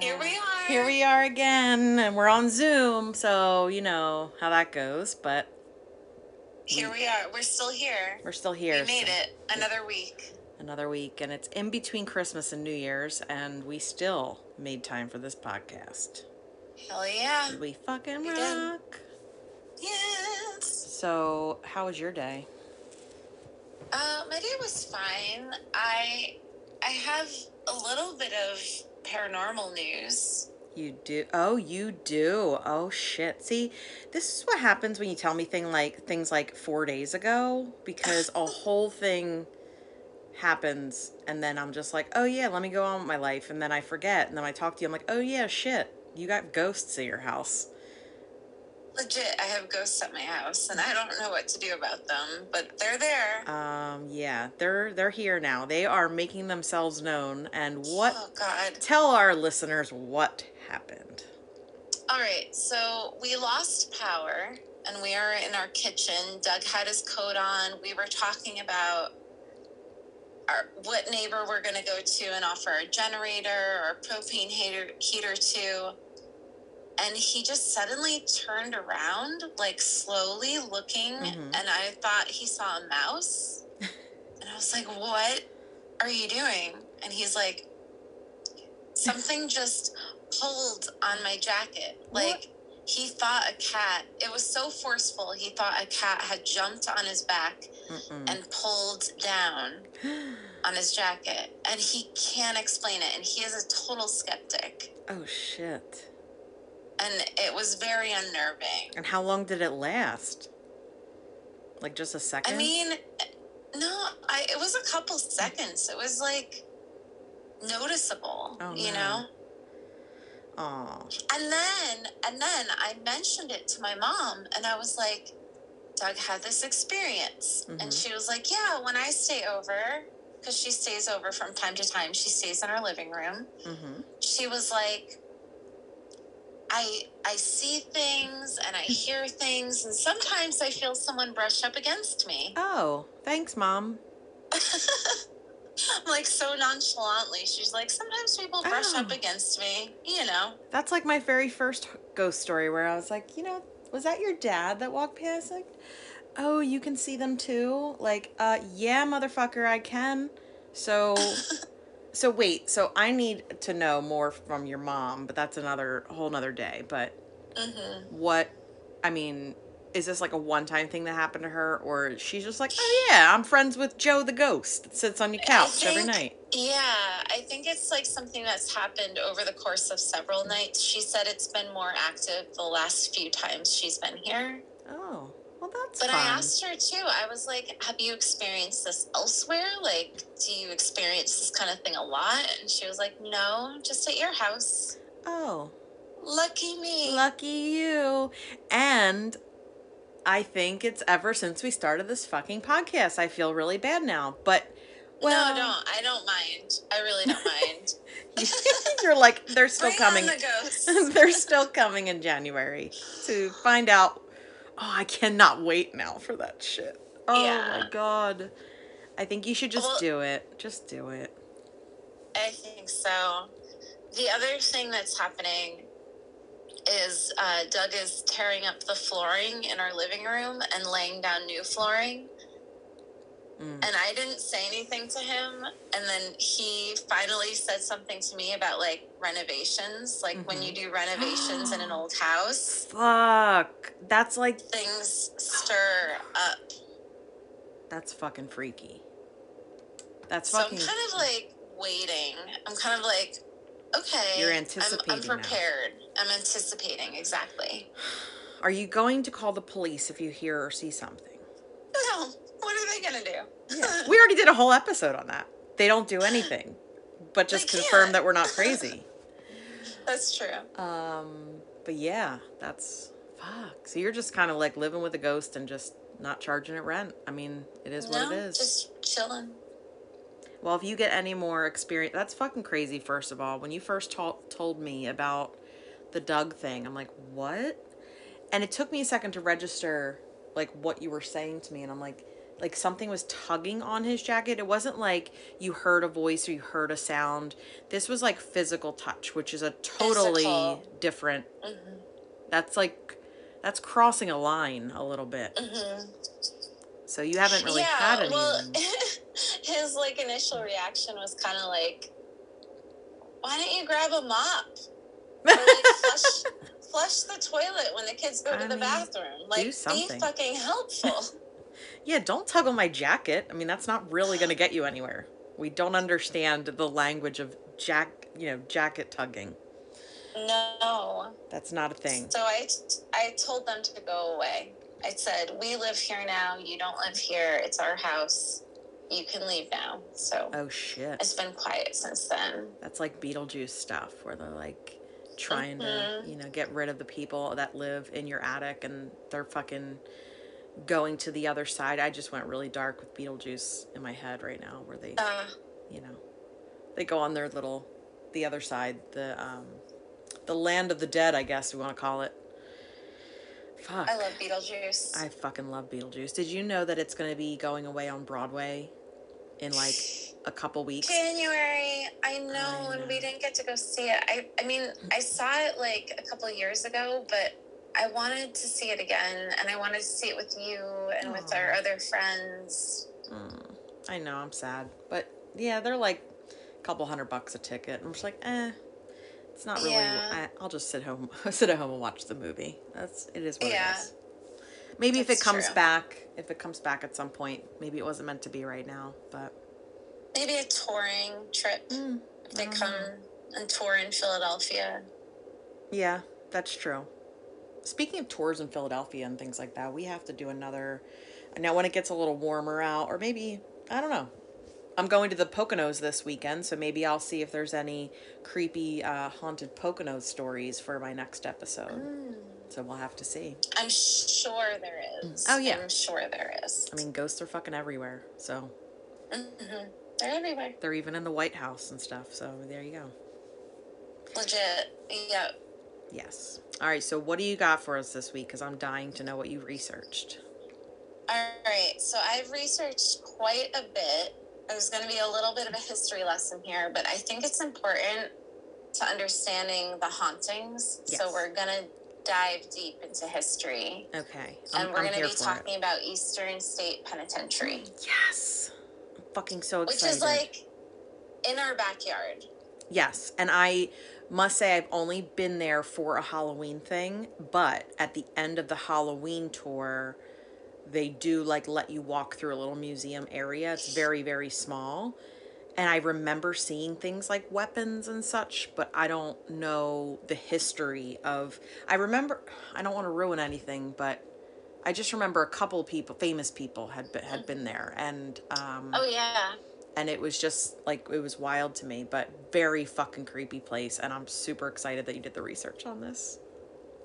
Here we are. Here we are again, and we're on Zoom, so you know how that goes, but Here we are. We're still here. we're still here. we made so- it. Another week. Another week, and it's in between Christmas and New Year's, and we still made time for this podcast. Hell yeah. We fucking We did. rock. Yes. So, how was your day? Uh, my day was fine. I I have a little bit of paranormal news. You do. Oh, you do. Oh shit. See, this is what happens when you tell me thing like things like 4 days ago because a whole thing happens and then I'm just like, "Oh yeah, let me go on with my life." And then I forget and then I talk to you I'm like, "Oh yeah, shit. You got ghosts at your house." Legit, I have ghosts at my house, and I don't know what to do about them, but they're there. Um yeah, they're they're here now. They are making themselves known and what Oh God. tell our listeners what happened. All right, so we lost power and we are in our kitchen. Doug had his coat on. We were talking about our, what neighbor we're going to go to and offer a generator or a propane heater, heater to. And he just suddenly turned around, like slowly looking, Mhm. and I thought he saw a mouse. and I was like, What are you doing? And he's like, Something just pulled on my jacket. Like he thought a cat, it was so forceful, he thought a cat had jumped on his back Mm-mm. and pulled down on his jacket. And he can't explain it. And he is a total skeptic. oh shit. And it was very unnerving. And how long did it last? Like just a second? I mean, no, I it was a couple seconds. It was like noticeable, Oh, you no. know? Aw. And then and then I mentioned it to my mom and I was like, Doug had this experience. And Mhm. she was like, Yeah, when I stay over, because she stays over from time to time, she stays in our living room. Mm-hmm. She was like, I I see things and I hear things and sometimes I feel someone brush up against me. Oh, thanks, Mom. like so nonchalantly. She's like, sometimes people brush Oh. up against me, you know. That's like my very first ghost story where I was like, you know, was that your dad that walked past? Like, oh, you can see them too? Like, uh, yeah, motherfucker, I can. So, so wait, so I need to know more from your mom, but that's another whole nother day. But hmm what, I mean, is this like a one time thing that happened to her, or she's just like, oh yeah, I'm friends with Joe the ghost that sits on your couch every night? Yeah, I think it's like something that's happened over the course of several nights. She said it's been more active the last few times she's been here. Oh, that's But fun. I asked her too. I was like, "Have you experienced this elsewhere? Like, do you experience this kind of thing a lot?" And she was like, "No, just at your house." oh, Lucky me. Lucky you. And I think it's ever since we started this fucking podcast. I feel really bad now. But well no, don't. I don't mind. I really don't mind. you're like they're still Bring coming. the they're still coming in January to find out. Oh, I cannot wait now for that shit. Oh Yeah. my god. I think you should just Well- do it. Just do it. I think so. The other thing that's happening is uh, Doug is tearing up the flooring in our living room and laying down new flooring. Mm. And I didn't say anything to him. And then he finally said something to me about like renovations. Like when Mhm. you do renovations in an old house, Fuck. That's like things stir up. that's fucking freaky. That's fucking. So I'm kind of like waiting. I'm kind of like, okay. You're I'm- I'm, now. prepared. I'm anticipating, exactly. Are you going to call the police if you hear or see something? No, what are they gonna do? Yeah. we already did a whole episode on that. They don't do anything, but just They confirm can't. that we're not crazy. That's true. um, but yeah, that's fuck. So you're just kind of like living with a ghost and just not charging it rent. I mean, it is what it is. just chilling. Well, if you get any more experience, that's fucking crazy. First of all, when you first to- told me about the Doug thing, I'm like, what? And it took me a second to register like what you were saying to me and I'm like like something was tugging on his jacket. It wasn't like you heard a voice or you heard a sound. This was like physical touch, which is a totally Physical. different. Mm-hmm. That's like that's crossing a line a little bit. So you haven't really had any. well, his like initial reaction was kind of like, "Why don't you grab a mop or like flush, flush the toilet when the kids go I to the mean, bathroom? Like, be fucking helpful." Yeah, don't tug on my jacket. I mean, that's not really going to get you anywhere. We don't understand the language of jack, you know, jacket tugging. no. That's not a thing. So I, I told them to go away. I said, "We live here now. You don't live here. It's our house. You can leave now." So Oh shit. it's been quiet since then. That's like Beetlejuice stuff where they're like trying to, Mhm. you know, get rid of the people that live in your attic and they're fucking going to the other side. I just went really dark with Beetlejuice in my head right now where they, Uh, you know, they go on their little the other side, the um the land of the dead, I guess we want to call it. Fuck. I love Beetlejuice. I fucking love Beetlejuice. Did you know that it's going to be going away on Broadway in like a couple weeks? January. I know, I and we didn't get to go see it. I I mean, I saw it like a couple of years ago, but I wanted to see it again, and I wanted to see it with you and with our other friends. Mm, I know, I'm sad. But yeah, they're like a couple hundred bucks a ticket. I'm just like, eh. It's not really. Yeah. I, I'll just sit home, sit at home and watch the movie. That's it is what Yeah. it is. Maybe if it comes true. back, if it comes back at some point, maybe it wasn't meant to be right now. But Maybe a touring trip mm, if they come know. and tour in Philadelphia. Yeah, that's true. Speaking of tours in Philadelphia and things like that, we have to do another. Now, when it gets a little warmer out, or maybe, I don't know. I'm going to the Poconos this weekend, so maybe I'll see if there's any creepy uh, haunted Poconos stories for my next episode. So we'll have to see. I'm sure there is. Oh, yeah. I'm sure there is. I mean, ghosts are fucking everywhere, so hmm They're everywhere. they're even in the White House and stuff. So there you go. Legit. Yep. Yes. All right. So what do you got for us this week? Because I'm dying to know what you researched. All right, so I've researched quite a bit. There's going to be a little bit of a history lesson here, but I think it's important to understanding the hauntings. Yes. So we're going to dive deep into history. Okay. and I'm, we're going to be talking it. about Eastern State Penitentiary, Yes. I'm fucking so excited. which is like in our backyard. Yes, and I must say I've only been there for a Halloween thing, but at the end of the Halloween tour, they do like let you walk through a little museum area. It's very very small. And I remember seeing things like weapons and such, but I don't know the history of I remember I don't want to ruin anything, but I just remember a couple people, famous people had been, had been there and um Oh, yeah. And it was just like it was wild to me but very fucking creepy place and i'm super excited that you did the research on this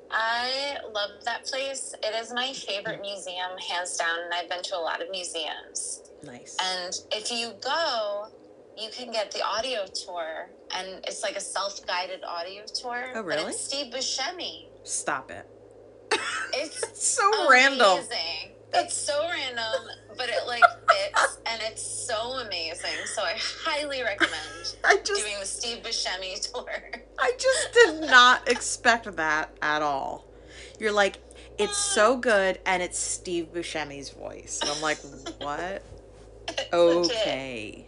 I love that place. It is my favorite museum, hands down, and I've been to a lot of museums. nice And if you go, you can get the audio tour, and it's like a self-guided audio tour. Oh, really But it's Steve Buscemi. stop it It's it's so random amazing. It's so random, but it like fits, and it's so amazing. So I highly recommend i just doing the Steve Buscemi tour. i just did not expect that at all you're like it's so good and it's steve buscemi's voice and i'm like what okay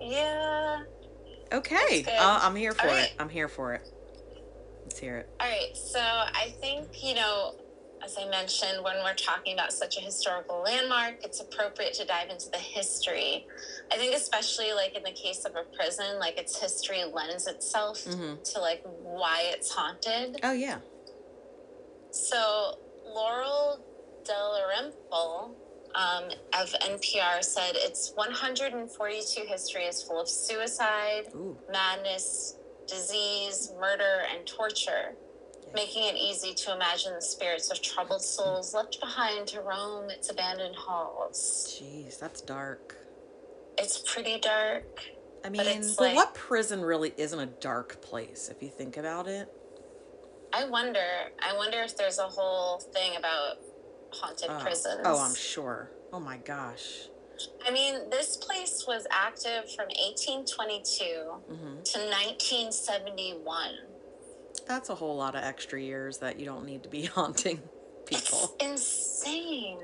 Yeah. okay uh, i'm here for All it right. i'm here for it let's hear it All right, so I think, you know, as I mentioned, when we're talking about such a historical landmark, it's appropriate to dive into the history. I think, especially like in the case of a prison, like its history lends itself Mhm. to like why it's haunted. oh yeah So, Laurel Dalrymple um, of NPR said its 142 history is full of suicide, ooh madness, disease, murder, and torture, making it easy to imagine the spirits of troubled souls left behind to roam its abandoned halls. jeez that's dark It's pretty dark. I But mean, it's but like- what prison really isn't a dark place if you think about it? I wonder. I wonder if there's a whole thing about haunted Oh. prisons. oh, I'm sure. Oh my gosh. I mean, this place was active from 1822 hmm to 1971. That's a whole lot of extra years that you don't need to be haunting people. It's insane.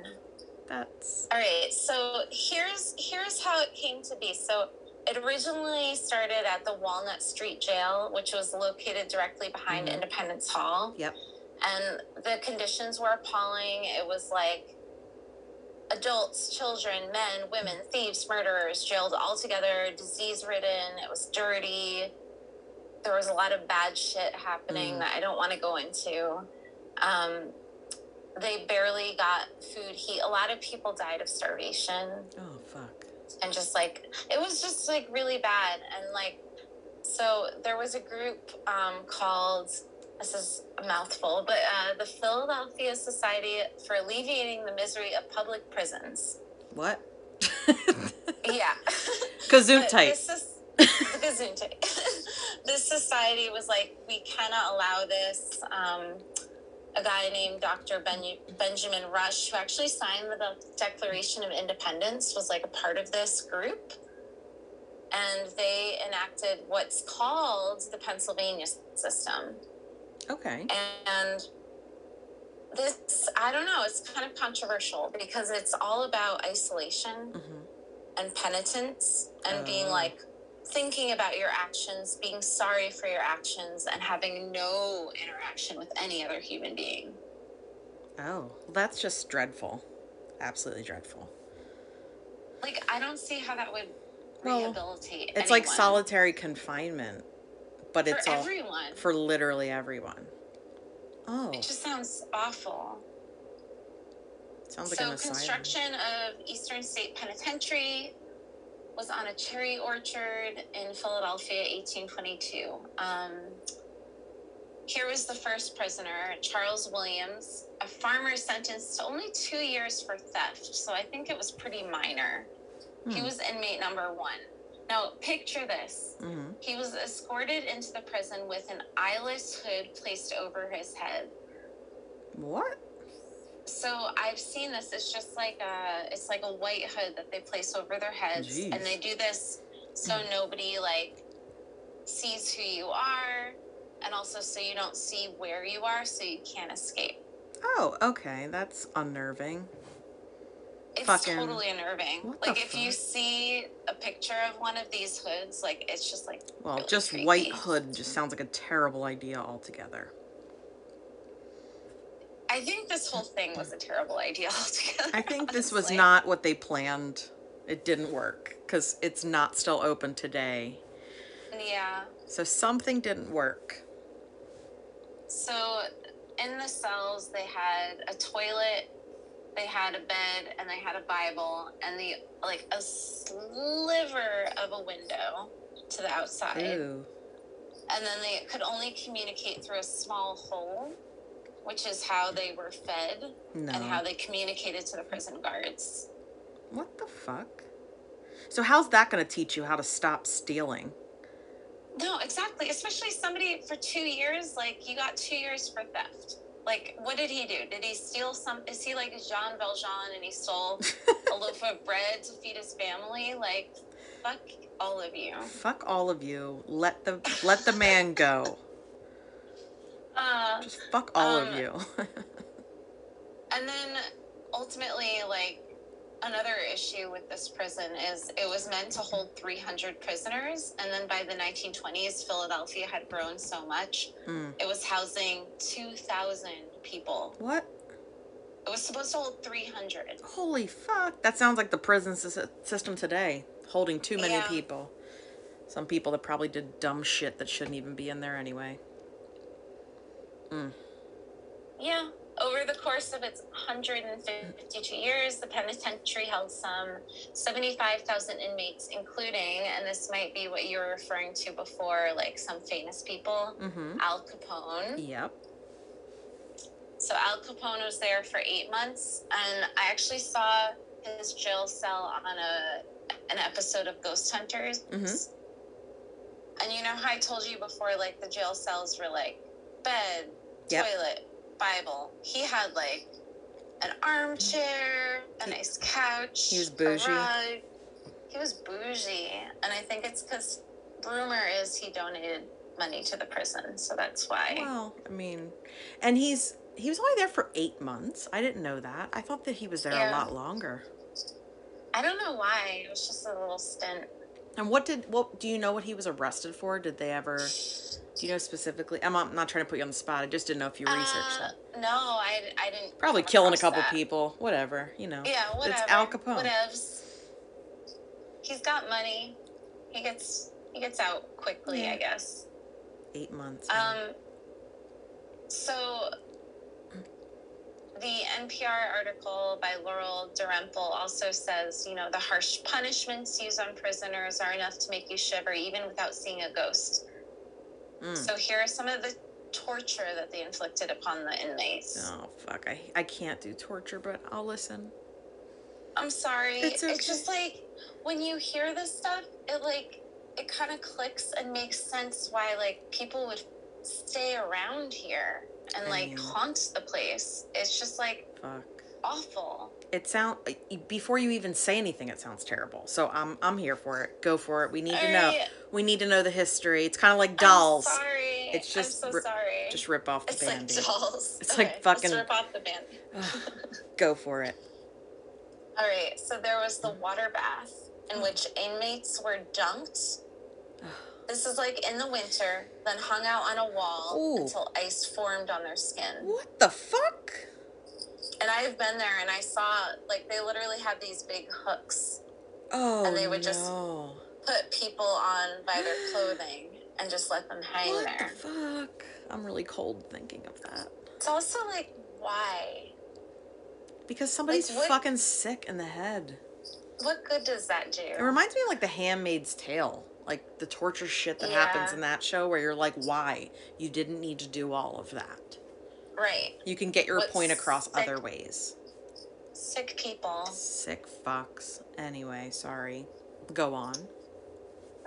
That's All right, so here's here's how it came to be. So it originally started at the Walnut Street Jail, which was located directly behind Mhm. Independence Hall. yep. and the conditions were appalling. It was like adults, children, men, women, thieves, murderers jailed all together, disease ridden. It was dirty. There was a lot of bad shit happening Mm. that I don't want to go into. Um, they barely got food, heat. A lot of people died of starvation Oh fuck. and just like it was just like really bad and like so there was a group um, called this is a mouthful but uh, the philadelphia society for alleviating the misery of public prisons What? yeah Kazoo But type. this is this society was like we cannot allow this um, a guy named dr ben- benjamin rush who actually signed the declaration of independence was like a part of this group and they enacted what's called the pennsylvania system Okay. and this i don't know it's kind of controversial because it's all about isolation hmm and penitence and being Oh. like thinking about your actions, being sorry for your actions, and having no interaction with any other human being. Oh, that's just dreadful. Absolutely dreadful. Like, I don't see how that would Well, rehabilitate. It's like solitary confinement, but for it's all everyone. for literally everyone. Oh, It just sounds awful. sounds like so, construction of Eastern State Penitentiary was on a cherry orchard in Philadelphia, 1822. Um, here was the first prisoner, Charles Williams, a farmer sentenced to only two years for theft. So I think it was pretty minor. He Hmm. was inmate number one. Now, picture this. hmm He was escorted into the prison with an eyeless hood placed over his head. What? So I've seen this. It's just like a, it's like a white hood that they place over their heads, Jeez. and they do this so hmm. nobody like sees who you are, and also so you don't see where you are, so you can't escape. Oh, okay. That's unnerving. It's Fucking- totally unnerving. what Like if you see a picture of one of these hoods, like it's just like Well, really just creepy. white hood just sounds like a terrible idea altogether. I think this whole thing was a terrible idea altogether. I think this was not what they planned. It didn't work because it's not still open today. Yeah. So something didn't work. So in the cells, they had a toilet, they had a bed, and they had a Bible, and the like a sliver of a window to the outside. Ooh. And then they could only communicate through a small hole, which is how they were fed No. and how they communicated to the prison guards. What the fuck? So how's that going to teach you how to stop stealing? No, exactly. Especially somebody for two years, like you got two years for theft. Like, what did he do? Did he steal some? Is he like Jean Valjean and he stole a loaf of bread to feed his family? Like, fuck all of you. Fuck all of you. Let the let the man go. Uh, Just fuck all of Um, you. and then ultimately, like, another issue with this prison is it was meant to hold 300 prisoners. And then by the 1920s, Philadelphia had grown so much, Mm. it was housing 2,000 people. what? It was supposed to hold 300. Holy fuck. That sounds like the prison system today, holding too many Yeah. people. Some people that probably did dumb shit that shouldn't even be in there anyway. Yeah. Over the course of its 152 years, the penitentiary held some 75,000 inmates, including, and this might be what you were referring to before, like some famous people, Mm-hmm. Al Capone. Yep. So Al Capone was there for eight months, and I actually saw his jail cell on a an episode of Ghost Hunters. Mhm. And you know how I told you before, like the jail cells were like bed, Yep. toilet, Bible. He had like an armchair, a nice couch. he was bougie. A rug. He was bougie, and I think it's because rumor is he donated money to the prison, so that's why. Well, I mean, and he's he was only there for eight months. I didn't know that. I thought that he was there a lot longer. I don't know why. It was just a little stint. And what did what do you know what he was arrested for? Did they ever? Do you know specifically? I'm not, I'm not trying to put you on the spot. I just didn't know if you researched Uh, that. No, I, I didn't. Probably killing a couple that. people. Whatever, you know. Yeah, whatever. It's Al Capone. Whatevs. He's got money. He gets he gets out quickly, Yeah. I guess. Eight months. man. Um. So. The NPR article by Laurel Dalrymple also says, you know, the harsh punishments used on prisoners are enough to make you shiver even without seeing a ghost. Mm. So here are some of the torture that they inflicted upon the inmates. oh fuck! I I can't do torture, but I'll listen. I'm sorry. It's okay. It's, just like when you hear this stuff, it like it kind of clicks and makes sense why like people would stay around here and I like mean- haunt the place. It's just like Fuck. awful. It sound before you even say anything, it sounds terrible. So I'm I'm here for it. Go for it. We need to know. We need to know the history. It's kind of like I'm dolls. sorry. It's just I'm so ri- sorry. Just rip off the it's like band-aid. dolls. It's like fucking- rip off the band. Go for it. All right. So there was the water bath in which inmates were dunked. This is like in the winter, then hung out on a wall Ooh. until ice formed on their skin. What the fuck? And I've been there and I saw like they literally had these big hooks Oh And they would just- no. put people on by their clothing and just let them hang What there. the fuck? I'm really cold thinking of that. It's also like why? Because somebody's Like, what- fucking sick in the head. What good does that do? It reminds me of like The Handmaid's Tale, like the torture shit that happens in that show, where you're like, why? You didn't need to do all of that. right. You can get your What's point across sick- other ways. Sick people. Sick fucks. Anyway, sorry. Go on.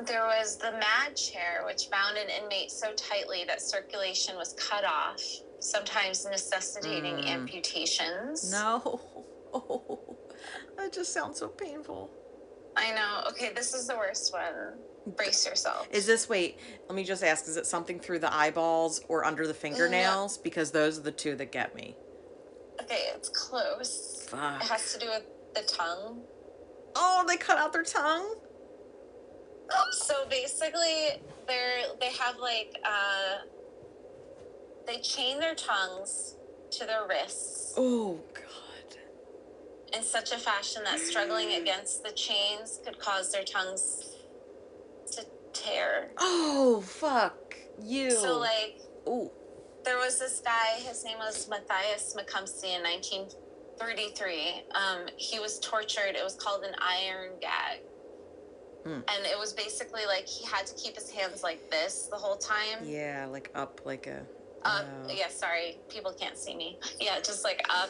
There was the mad chair, which bound an inmate so tightly that circulation was cut off, sometimes necessitating Mm. amputations. No. Oh, that just sounds so painful. I know. Okay, this is the worst one. Brace yourself. Is this wait? Let me just ask: Is it something through the eyeballs or under the fingernails? Because those are the two that get me. okay, it's close. Fuck. It has to do with the tongue. Oh, they cut out their tongue. So basically, they're they have like uh, they chain their tongues to their wrists Oh God. in such a fashion that struggling against the chains could cause their tongues to tear. Oh fuck you. So like Ooh. there was this guy. His name was Matthias Maccumsey in 1933. Um, he was tortured. It was called an iron gag. Hmm. And it was basically like he had to keep his hands like this the whole time. Yeah, like up like a. Up, oh. yeah, sorry, people can't see me. Yeah, just like up.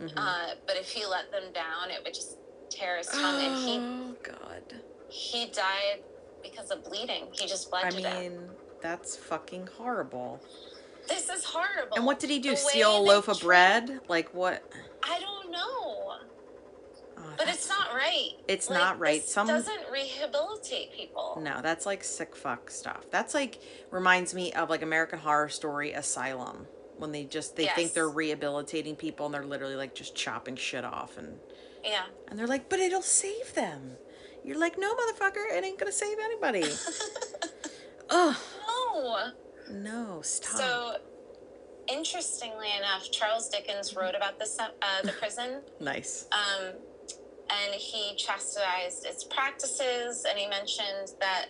Mhm. Uh, but if he let them down, it would just tear his tongue, and he Oh God. he died because of bleeding. He just bled I to death. mean, that's fucking horrible. This is horrible. And what did he do? The Steal a loaf of treat- bread? Like what? I don't know, Oh, but that's- it's not right. It's Like, not right. This Some- doesn't rehabilitate people. No, that's like sick fuck stuff. That's like reminds me of like American Horror Story Asylum when they just they think Yes. they're rehabilitating people and they're literally like just chopping shit off and Yeah. and they're like, but it'll save them. You're like, no, motherfucker, it ain't gonna save anybody. oh No. no, stop. So, interestingly enough, Charles Dickens wrote about this uh, the prison. nice. um, and he chastised its practices and he mentioned that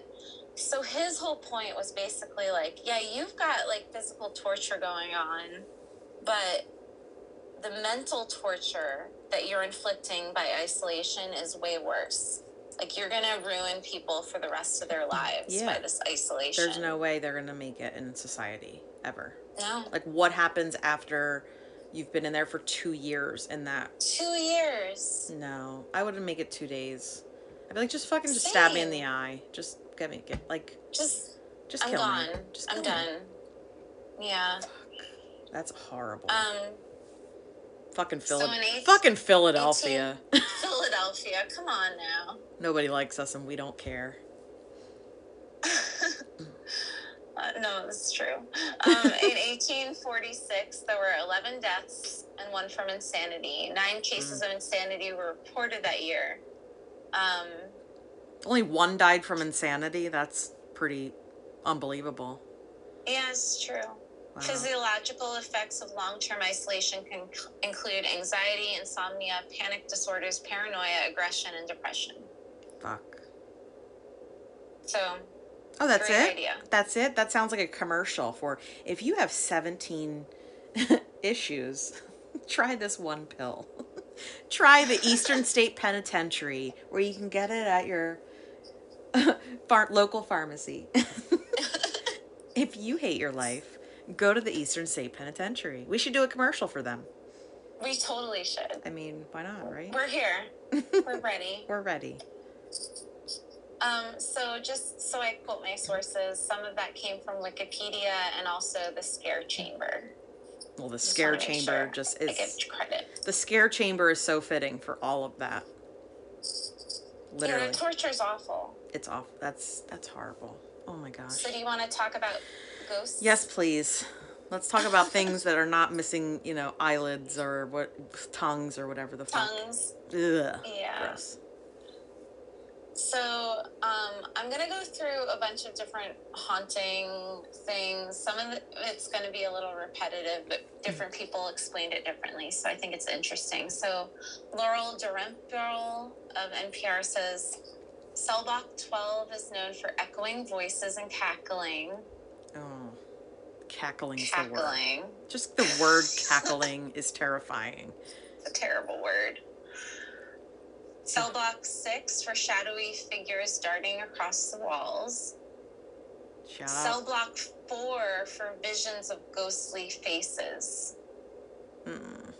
so his whole point was basically like yeah you've got like physical torture going on but the mental torture that you're inflicting by isolation is way worse like you're gonna ruin people for the rest of their lives Yeah. by this isolation There's no way they're gonna make it in society ever. no Like, what happens after you've been in there for two years in that? two years No, I wouldn't make it two days. I'd be like, just fucking just stab me in the eye. Just get me, get like, just just i'm kill gone me. Just i'm me. done yeah That's horrible. Um, Fucking Phil- So fucking Philadelphia. Philadelphia, come on now. Nobody likes us and we don't care. Uh, no, that's true. Um, in 1846, there were 11 deaths and one from insanity. Nine cases of insanity were reported that year. Um, Only one died from insanity. That's pretty unbelievable. yeah, it's true. Wow. Physiological effects of long term isolation can c- include anxiety, insomnia, panic disorders, paranoia, aggression, and depression. Fuck. So, Oh, that's it? idea. That's it? That sounds like a commercial for if you have 17 issues, try this one pill. try the Eastern State Penitentiary where you can get it at your far- local pharmacy. if you hate your life, go to the Eastern State Penitentiary. We should do a commercial for them. we totally should. I mean, why not, right? We're here. We're ready. We're ready. Um, so just so I quote my sources, some of that came from Wikipedia and also the Scare Chamber. Well, the Just scare chamber sure just I is. give credit. The scare chamber is so fitting for all of that. Yeah, Literally. the torture's awful. It's awful. That's that's horrible. Oh my gosh. So do you want to talk about ghosts? Yes, please. Let's talk about things that are not missing, you know, eyelids or what tongues or whatever the fuck. Tongues. Yeah. Gross. So um, I'm gonna go through a bunch of different haunting things. Some of it's going to be a little repetitive, but different people explained it differently. So I think it's interesting. So Laurel Dalrymple of NPR says block 12 is known for echoing voices and cackling. Oh. Cackling is the word. Cackling. Just the word cackling is terrifying. It's a terrible word. Cell block 6 for shadowy figures darting across the walls. Shout Cell out. block four for visions of ghostly faces. Mm.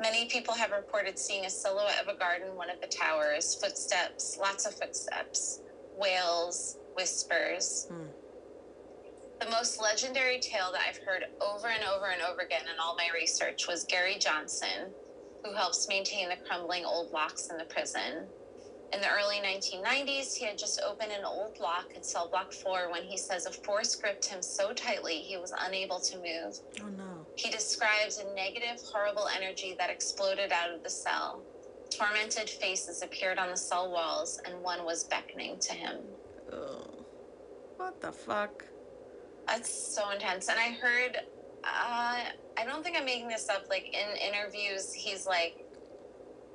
Many people have reported seeing a silhouette of a guard in one of the towers, footsteps, lots of footsteps, wails, whispers. Hmm. The most legendary tale that I've heard over and over and over again in all my research was Gary Johnson, who helps maintain the crumbling old locks in the prison. In the early 1990s, he had just opened an old lock at cell block four when he says a force gripped him so tightly he was unable to move. Oh no. He describes a negative, horrible energy that exploded out of the cell. Tormented faces appeared on the cell walls, and one was beckoning to him. Ugh. What the fuck? That's so intense. And I heard, uh, I don't think I'm making this up, like in interviews, he's like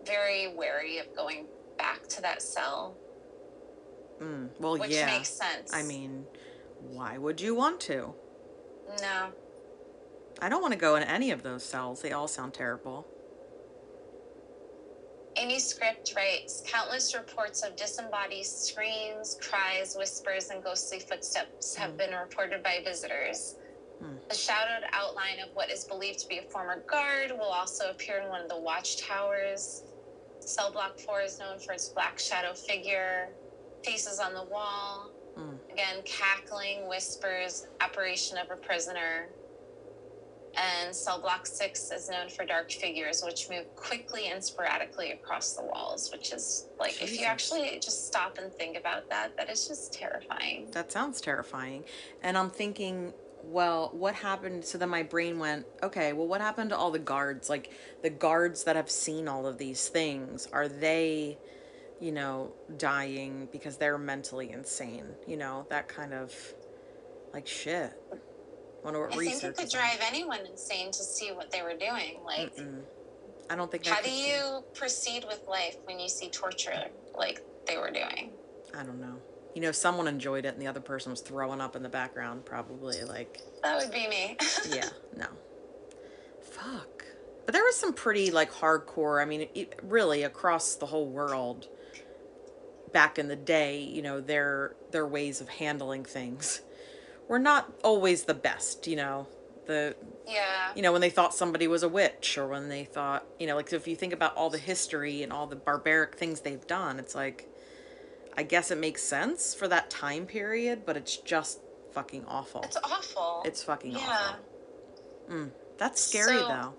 very wary of going back to that cell, Mm. Well, which yeah. makes sense. I mean, why would you want to? no. I don't want to go in any of those cells. They all sound terrible. Amy Script writes countless reports of disembodied screams, cries, whispers, and ghostly footsteps have Mm. been reported by visitors. Hmm. The shadowed outline of what is believed to be a former guard will also appear in one of the watchtowers. Cell block 4 is known for its black shadow figure, faces on the wall, Mm. again, cackling, whispers, apparition of a prisoner. And cell block 6 is known for dark figures, which move quickly and sporadically across the walls, which is like, if you actually just stop and think about that, that is just terrifying. That sounds terrifying. And I'm thinking, well, what happened? So then my brain went, okay, well, what happened to all the guards? Like the guards that have seen all of these things, are they, you know, dying because they're mentally insane? You know, that kind of like shit. Wonder what I think research it could is on. drive anyone insane to see what they were doing. Like, Mm-mm. I don't think. How do you proceed with life when you see torture like they were doing? I don't know. You know, someone enjoyed it, and the other person was throwing up in the background, probably like. That would be me. yeah, no. Fuck. But there was some pretty like hardcore. I mean, it, really across the whole world. Back in the day, you know, their their ways of handling things were not always the best. You know, the yeah. you know when they thought somebody was a witch, or when they thought you know, like so if you think about all the history and all the barbaric things they've done, it's like, I guess it makes sense for that time period, but it's just fucking awful. It's awful. It's fucking yeah. awful. Mm, that's scary So- though.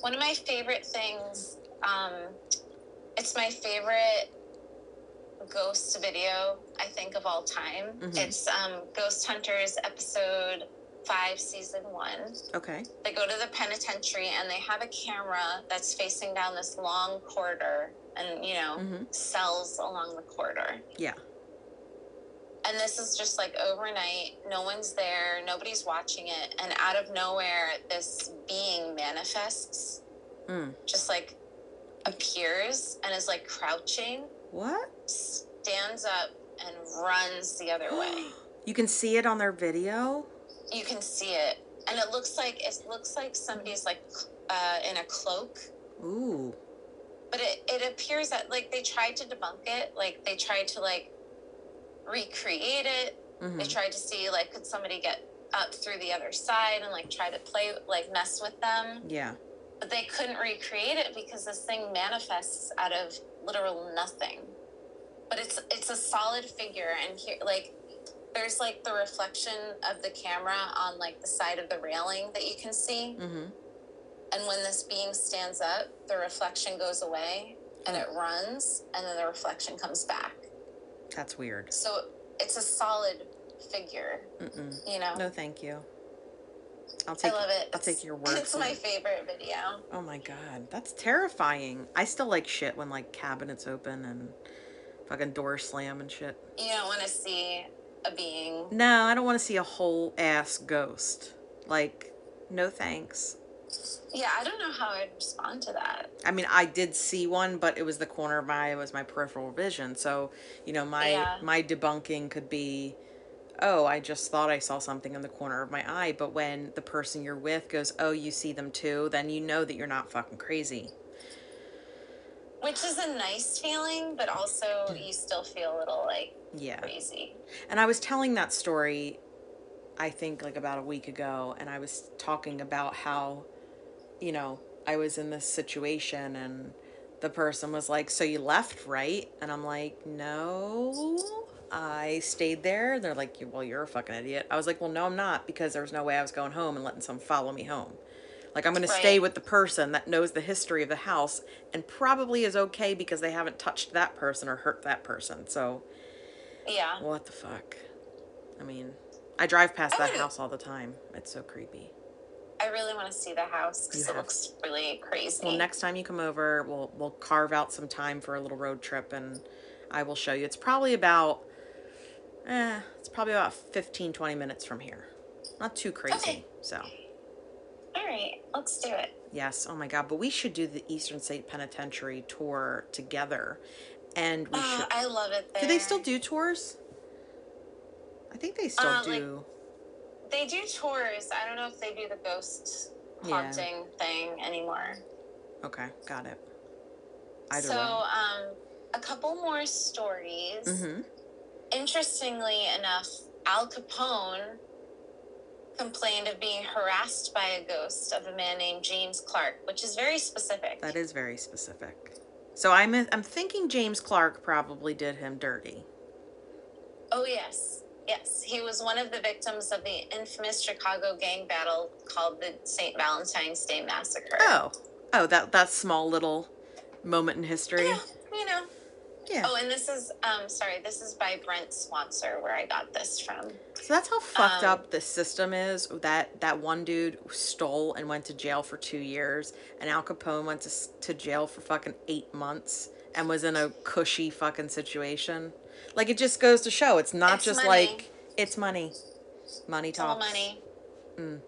one of my favorite things. Um, it's my favorite ghost video I think of all time. Mhm. It's um, Ghost Hunters episode five, season one. Okay. They go to the penitentiary and they have a camera that's facing down this long corridor, and you know hmm cells along the corridor. Yeah. And this is just like overnight. No one's there. Nobody's watching it. And out of nowhere, this being manifests, Mm. just like appears and is like crouching, What? stands up, and runs the other way. You can see it on their video. You can see it. And it looks like it looks like somebody's like uh, in a cloak. Ooh. But it, it appears that like they tried to debunk it. Like they tried to like recreate it hmm They tried to see like could somebody get up through the other side and like try to play like mess with them, Yeah. but they couldn't recreate it because this thing manifests out of literal nothing. But it's it's a solid figure and here like there's like the reflection of the camera on like the side of the railing that you can see hmm and when this being stands up the reflection goes away and it runs and then the reflection comes back That's weird. so it's a solid figure Mm-mm. you know No, thank you. I'll take. I love it. I'll take your word It's my it. favorite video. Oh my god, that's terrifying. I still like shit when like cabinets open and fucking doors slam and shit. You don't want to see a being. No, I don't want to see a whole ass ghost. Like, no thanks. Yeah, I don't know how I'd respond to that. I mean, I did see one, but it was the corner of my eye, it was my peripheral vision. So, you know, my Yeah. my debunking could be, oh, I just thought I saw something in the corner of my eye. But when the person you're with goes, oh, you see them too, then you know that you're not fucking crazy. Which is a nice feeling, but also mm. you still feel a little like Yeah. crazy. And I was telling that story, I think like about a week ago, and I was talking about how, you know, I was in this situation and the person was like, So you left, right? And I'm like, No, I stayed there. They're like, Well, you're a fucking idiot. I was like, Well, no, I'm not, because there was no way I was going home and letting someone follow me home. Like, I'm going to stay with the person that knows the history of the house and probably is okay because they haven't touched that person or hurt that person. So, Yeah. what the fuck? I mean, I drive past I that house all the time. It's so creepy. I really want to see the house because it looks really crazy. Well, next time you come over, we'll we'll carve out some time for a little road trip, and I will show you. It's probably about, eh, it's probably about 15, 20 minutes from here. Not too crazy. Okay. So, All right, let's do it. yes. Oh my God. But we should do the Eastern State Penitentiary tour together, and we Oh, should. I love it there. Do they still do tours? I think they still Uh, like- do. They do tours. I don't know if they do the ghost Yeah. haunting thing anymore. okay, got it. Either so, um, a couple more stories. Mm-hmm. Interestingly enough, Al Capone complained of being harassed by a ghost of a man named James Clark, which is very specific. That is very specific. So I'm I'm thinking James Clark probably did him dirty. oh, yes. Yes. He was one of the victims of the infamous Chicago gang battle called the St. Valentine's Day Massacre. Oh, oh, that that small little moment in history. Yeah, you know. Yeah. Oh, and this is, um, sorry, this is by Brent Swancer, where I got this from. So that's how fucked Um, up the system is. That that one dude stole and went to jail for two years, and Al Capone went to to jail for fucking eight months and was in a cushy fucking situation. Like it just goes to show, it's not It's just money. like it's money. Money It's all talks. money. Mm.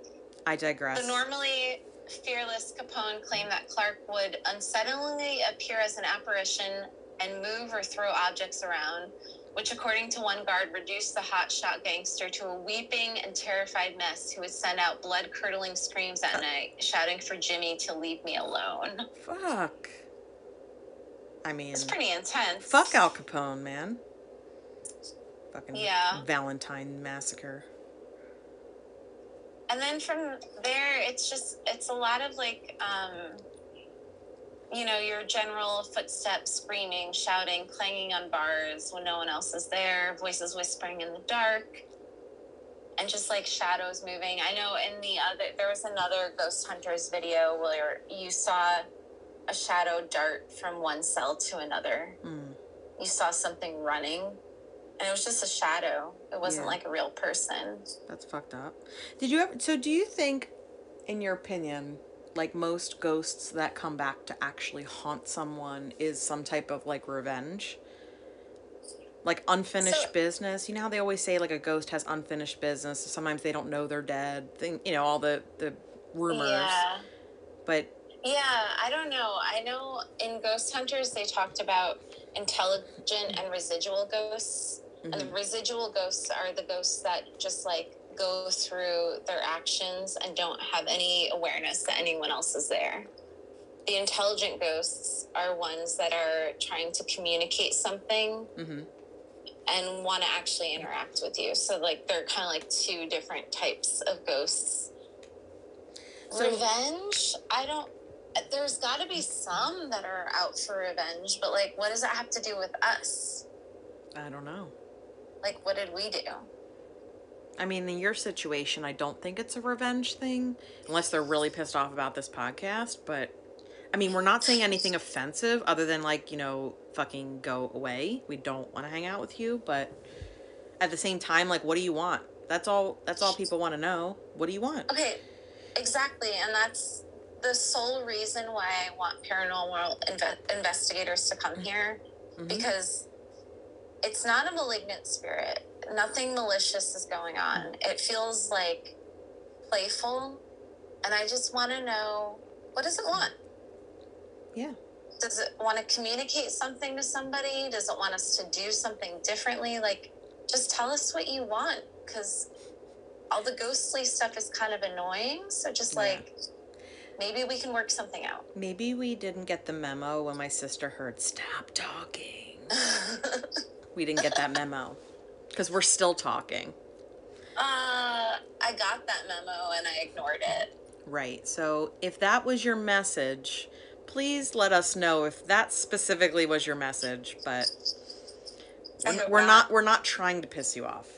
I digress. So normally, fearless Capone claimed that Clark would unsettlingly appear as an apparition and move or throw objects around, which, according to one guard, reduced the hotshot gangster to a weeping and terrified mess who would send out blood curdling screams at uh. night, shouting for Jimmy to leave me alone. Fuck. I mean, It's pretty intense. fuck Al Capone, man. Fucking Yeah. Valentine massacre. and then from there it's just it's a lot of like um you know your general footsteps screaming shouting clanging on bars when no one else is there voices whispering in the dark and just like shadows moving. I know in the other there was another ghost hunters video where you saw a shadow dart from one cell to another. Mm. You saw something running and it was just a shadow. It wasn't Yeah. like a real person. That's fucked up. Did you ever? So, do you think, in your opinion, like most ghosts that come back to actually haunt someone is some type of like revenge? Like unfinished So- business. You know how they always say like a ghost has unfinished business. Sometimes they don't know they're dead. Thing, you know all the the rumors. Yeah. But Yeah, I don't know. I know in Ghost Hunters they talked about intelligent and residual ghosts. And the residual ghosts are the ghosts that just like go through their actions and don't have any awareness that anyone else is there. The intelligent ghosts are ones that are trying to communicate something mhm. and want to actually interact with you. So like they're kind of like two different types of ghosts. So- revenge? I don't. There's got to be some that are out for revenge, but like, what does it have to do with us? I don't know. Like, what did we do? I mean, in your situation, I don't think it's a revenge thing, unless they're really pissed off about this podcast. But I mean, we're not saying anything offensive other than like, you know, fucking go away. We don't want to hang out with you, but at the same time, like, what do you want? That's all. That's all people want to know. What do you want? Okay, exactly, and that's the sole reason why I want paranormal inve- investigators to come here Mhm. because it's not a malignant spirit. Nothing malicious is going on. It feels like playful, and I just want to know what does it want. Yeah. Does it want to communicate something to somebody? Does it want us to do something differently? Like, just tell us what you want, because all the ghostly stuff is kind of annoying. So just Yeah. like. Maybe we can work something out. Maybe we didn't get the memo when my sister heard "stop talking." we didn't get that memo because we're still talking. Uh, I got that memo and I ignored it. Right. So if that was your message, please let us know if that specifically was your message. But we're, we're not. not we're not trying to piss you off.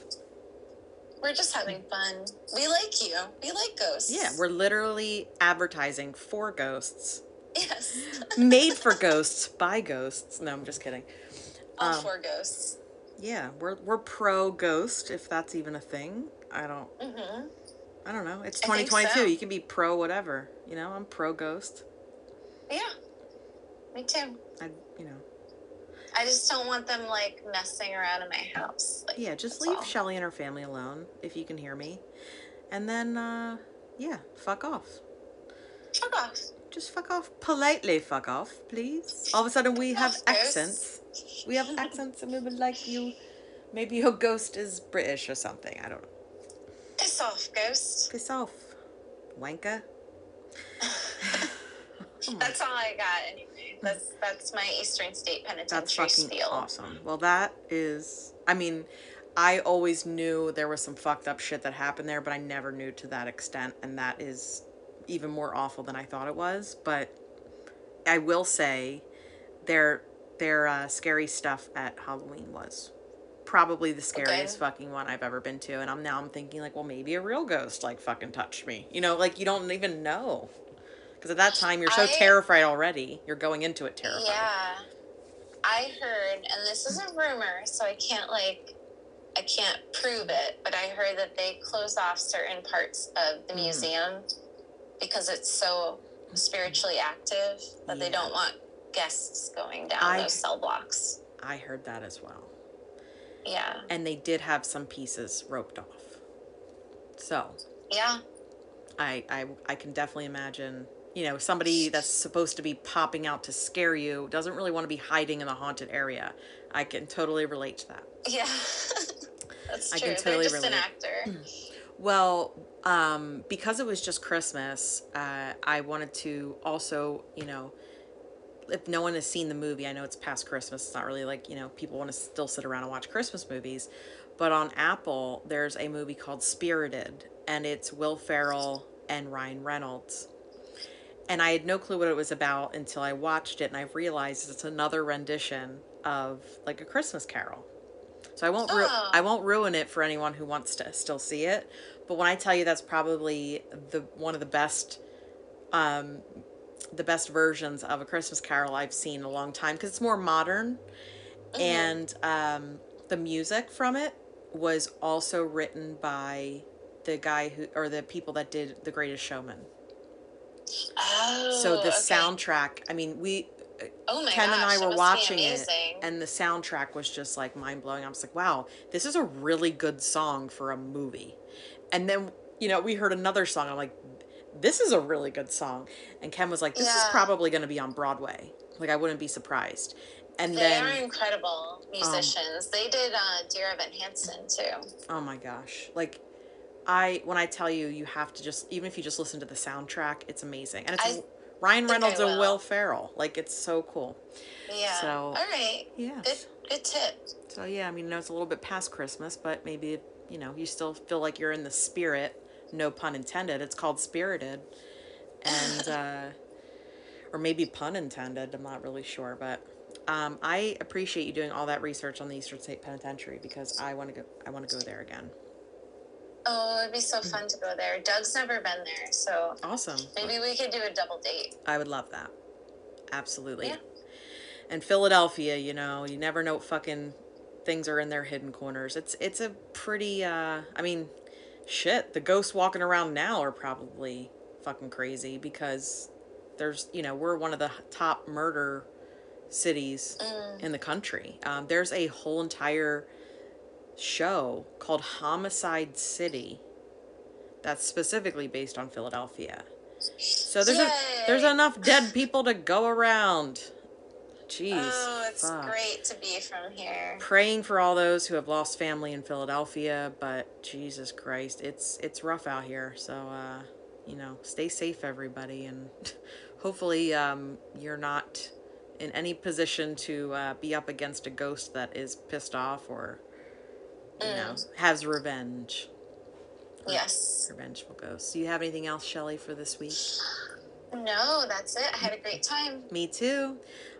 We're just having fun. We like you. We like ghosts. Yeah, we're literally advertising for ghosts, yes. made for ghosts by ghosts. No, I'm just kidding. All Um, four ghosts. Yeah, we're we're pro ghost if that's even a thing. I don't hmm I don't know. It's 2022. so. You can be pro whatever. You know, I'm pro ghost. Yeah. Me too. I you know. I just don't want them like messing around in my house. Like, Yeah, just leave all. Shelly and her family alone if you can hear me. And then uh yeah, fuck off. Fuck off. Just fuck off. Politely fuck off, please. All of a sudden we have accents. We have accents and we would like you maybe your ghost is British or something. I don't know. Piss off, ghost. Piss off. Wanker. Oh That's all I got anyway. That's that's my Eastern State Penitentiary That's fucking spiel. awesome. Well, that is. I mean, I always knew there was some fucked up shit that happened there, but I never knew to that extent, and that is even more awful than I thought it was. But I will say, their their uh, scary stuff at Halloween was probably the scariest Okay. fucking one I've ever been to, and I'm now I'm thinking like, well, maybe a real ghost like fucking touched me. You know, like you don't even know. Because at that time you're so I- terrified already. You're going into it terrified. Yeah. I heard, and this is a rumor, so I can't like, I can't prove it, but I heard that they close off certain parts of the Mm. museum because it's so spiritually active that they don't want guests going down I- those cell blocks. I heard that as well. Yeah. and they did have some pieces roped off. So Yeah. I I I can definitely imagine. You know, somebody that's supposed to be popping out to scare you doesn't really want to be hiding in the haunted area. I can totally relate to that. Yeah. That's I true. can totally They're just an actor. Well, um, because it was just Christmas, uh, I wanted to also, you know, if no one has seen the movie, I know it's past Christmas. It's not really like, you know, people want to still sit around and watch Christmas movies. But on Apple, there's a movie called Spirited, and it's Will Ferrell and Ryan Reynolds. And I had no clue what it was about until I watched it, and I realized it's another rendition of like a Christmas Carol. So I won't ru- Oh. I won't ruin it for anyone who wants to still see it. But when I tell you that's probably the one of the best um the best versions of a Christmas Carol I've seen in a long time because it's more modern and um the music from it was also written by the guy who or the people that did The Greatest Showman. Oh, So the okay. soundtrack, I mean, we Oh my Ken and I were watching it, and the soundtrack was just like mind blowing. I was like, wow, this is a really good song for a movie. And then, you know, we heard another song. I'm like, this is a really good song. And Ken was like, this is probably going to be on Broadway. Like, I wouldn't be surprised. And They then, are incredible musicians. they did uh, Dear Evan Hansen too. oh my gosh, like. I when I tell you, you have to just even if you just listen to the soundtrack, it's amazing, and it's I Ryan Reynolds and will. Ferrell. Like it's so cool. Yeah. So- All right. Yes. Good. Good tip. So yeah, I mean, I know it's a little bit past Christmas, but maybe you know you still feel like you're in the spirit. No pun intended. It's called Spirited, and uh, or maybe pun intended. I'm not really sure, but um, I appreciate you doing all that research on the Eastern State Penitentiary because I want to go. I want to go there again. Oh, it'd be so fun to go there. Doug's never been there, so Awesome. maybe we could do a double date. I would love that. Absolutely. Yeah. And Philadelphia, you know, you never know what fucking things are in their hidden corners. It's it's a pretty uh I mean, shit, the ghosts walking around now are probably fucking crazy because there's, you know, we're one of the top murder cities in the country. Um, there's a whole entire show called Homicide City that's specifically based on Philadelphia. So there's a, there's enough dead people to go around. Jeez. oh, it's fuck. great to be from here. Praying for all those who have lost family in Philadelphia, but Jesus Christ, it's it's rough out here. So uh, you know, stay safe everybody and hopefully um, you're not in any position to uh, be up against a ghost that is pissed off or you know, has revenge. Yes. Revengeful ghosts. Do you have anything else, Shelly, for this week? No, that's it. I had a great time. Me too.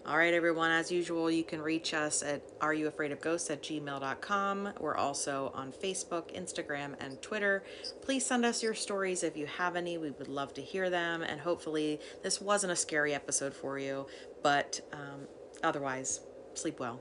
All right, everyone. As usual, you can reach us at areyouafraidofghosts at gmail.com. We're also on Facebook, Instagram, and Twitter. Please send us your stories if you have any. We would love to hear them. And hopefully, this wasn't a scary episode for you. But um, otherwise, sleep well.